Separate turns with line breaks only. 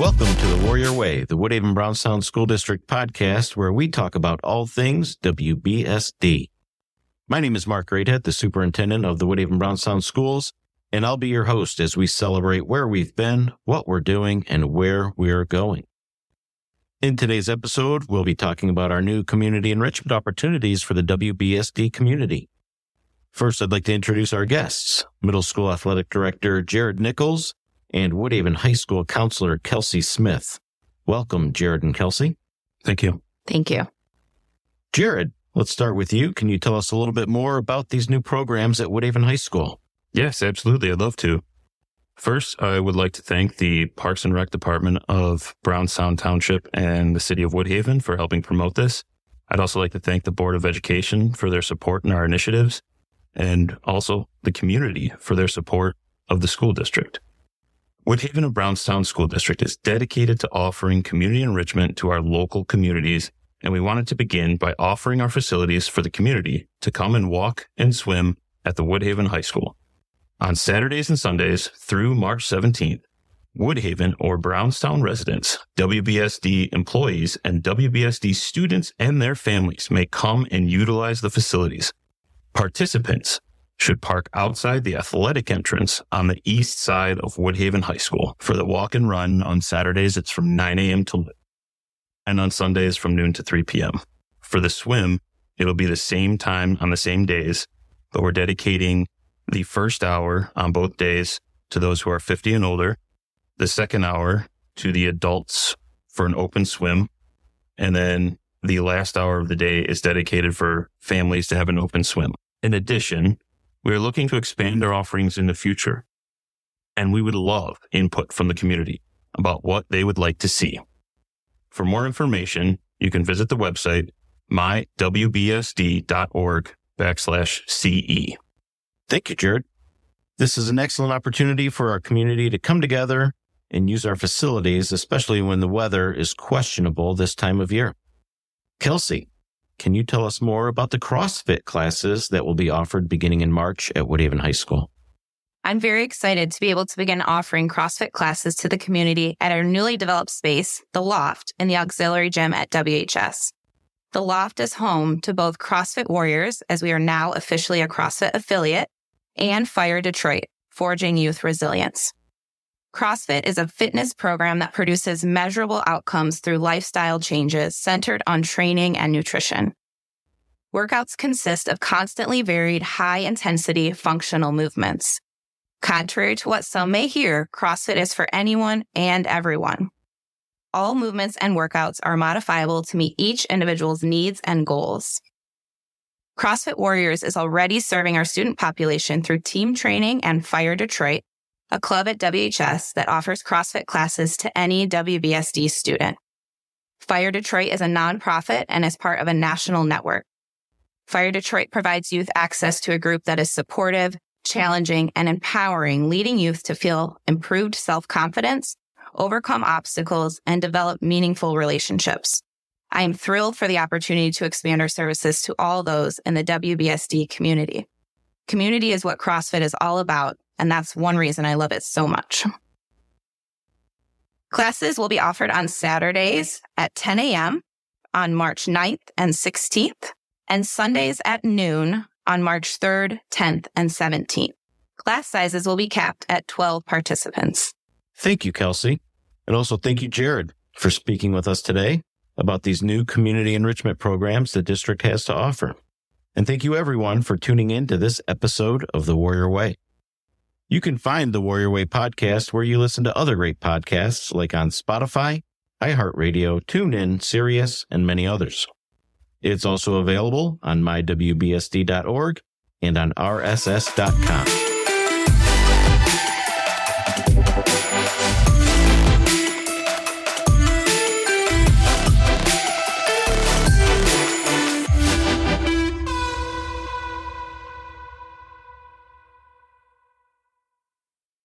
Welcome to the Warrior Way, the Woodhaven Brownstown School District podcast, where we talk about all things WBSD. My name is Mark Greathead, the superintendent of the Woodhaven Brownstown Schools, and I'll be your host as we celebrate where we've been, what we're doing, and where we're going. In today's episode, we'll be talking about our new community enrichment opportunities for the WBSD community. First, I'd like to introduce our guests, Middle School Athletic Director Jared Nicholls and Woodhaven High School Counselor Kelsey Smith. Welcome, Jared and Kelsey.
Thank you.
Thank you.
Jared, let's start with you. Can you tell us a little bit more about these new programs at Woodhaven High School?
Yes, absolutely. I'd love to. First, I would like to thank the Parks and Rec Department of Brownstown Township and the City of Woodhaven for helping promote this. I'd also like to thank the Board of Education for their support in our initiatives and also the community for their support of the school district. Woodhaven and Brownstown School District is dedicated to offering community enrichment to our local communities, and we wanted to begin by offering our facilities for the community to come and walk and swim at the Woodhaven High School. On Saturdays and Sundays through March 17th, Woodhaven or Brownstown residents, WBSD employees, and WBSD students and their families may come and utilize the facilities. Participants should park outside the athletic entrance on the east side of Woodhaven High School. For the walk and run on Saturdays, it's from 9 a.m. to and on Sundays from noon to 3 p.m. For the swim, it'll be the same time on the same days, but we're dedicating the first hour on both days to those who are 50 and older, the second hour to the adults for an open swim, and then the last hour of the day is dedicated for families to have an open swim. In addition, we are looking to expand our offerings in the future, and we would love input from the community about what they would like to see. For more information, you can visit the website mywbsd.org backslash CE.
Thank you, Jared. This is an excellent opportunity for our community to come together and use our facilities, especially when the weather is questionable this time of year. Kelsey, can you tell us more about the CrossFit classes that will be offered beginning in March at Woodhaven High School?
I'm very excited to be able to begin offering CrossFit classes to the community at our newly developed space, The Loft, in the auxiliary gym at WHS. The Loft is home to both CrossFit Warriors, as we are now officially a CrossFit affiliate, and Fire Detroit, Forging Youth Resilience. CrossFit is a fitness program that produces measurable outcomes through lifestyle changes centered on training and nutrition. Workouts consist of constantly varied high intensity functional movements. Contrary to what some may hear, CrossFit is for anyone and everyone. All movements and workouts are modifiable to meet each individual's needs and goals. CrossFit Warriors is already serving our student population through team training and Fire Detroit, a club at WHS that offers CrossFit classes to any WBSD student. Fire Detroit is a nonprofit and is part of a national network. Fire Detroit provides youth access to a group that is supportive, challenging, and empowering, leading youth to feel improved self-confidence, overcome obstacles, and develop meaningful relationships. I am thrilled for the opportunity to expand our services to all those in the WBSD community. Community is what CrossFit is all about, and that's one reason I love it so much. Classes will be offered on Saturdays at 10 a.m. on March 9th and 16th, and Sundays at noon on March 3rd, 10th, and 17th. Class sizes will be capped at 12 participants.
Thank you, Kelsey. And also thank you, Jared, for speaking with us today about these new community enrichment programs the district has to offer. And thank you everyone for tuning in to this episode of The Warrior Way. You can find the Warrior Way podcast where you listen to other great podcasts like on Spotify, iHeartRadio, TuneIn, Sirius, and many others. It's also available on mywbsd.org and on rss.com.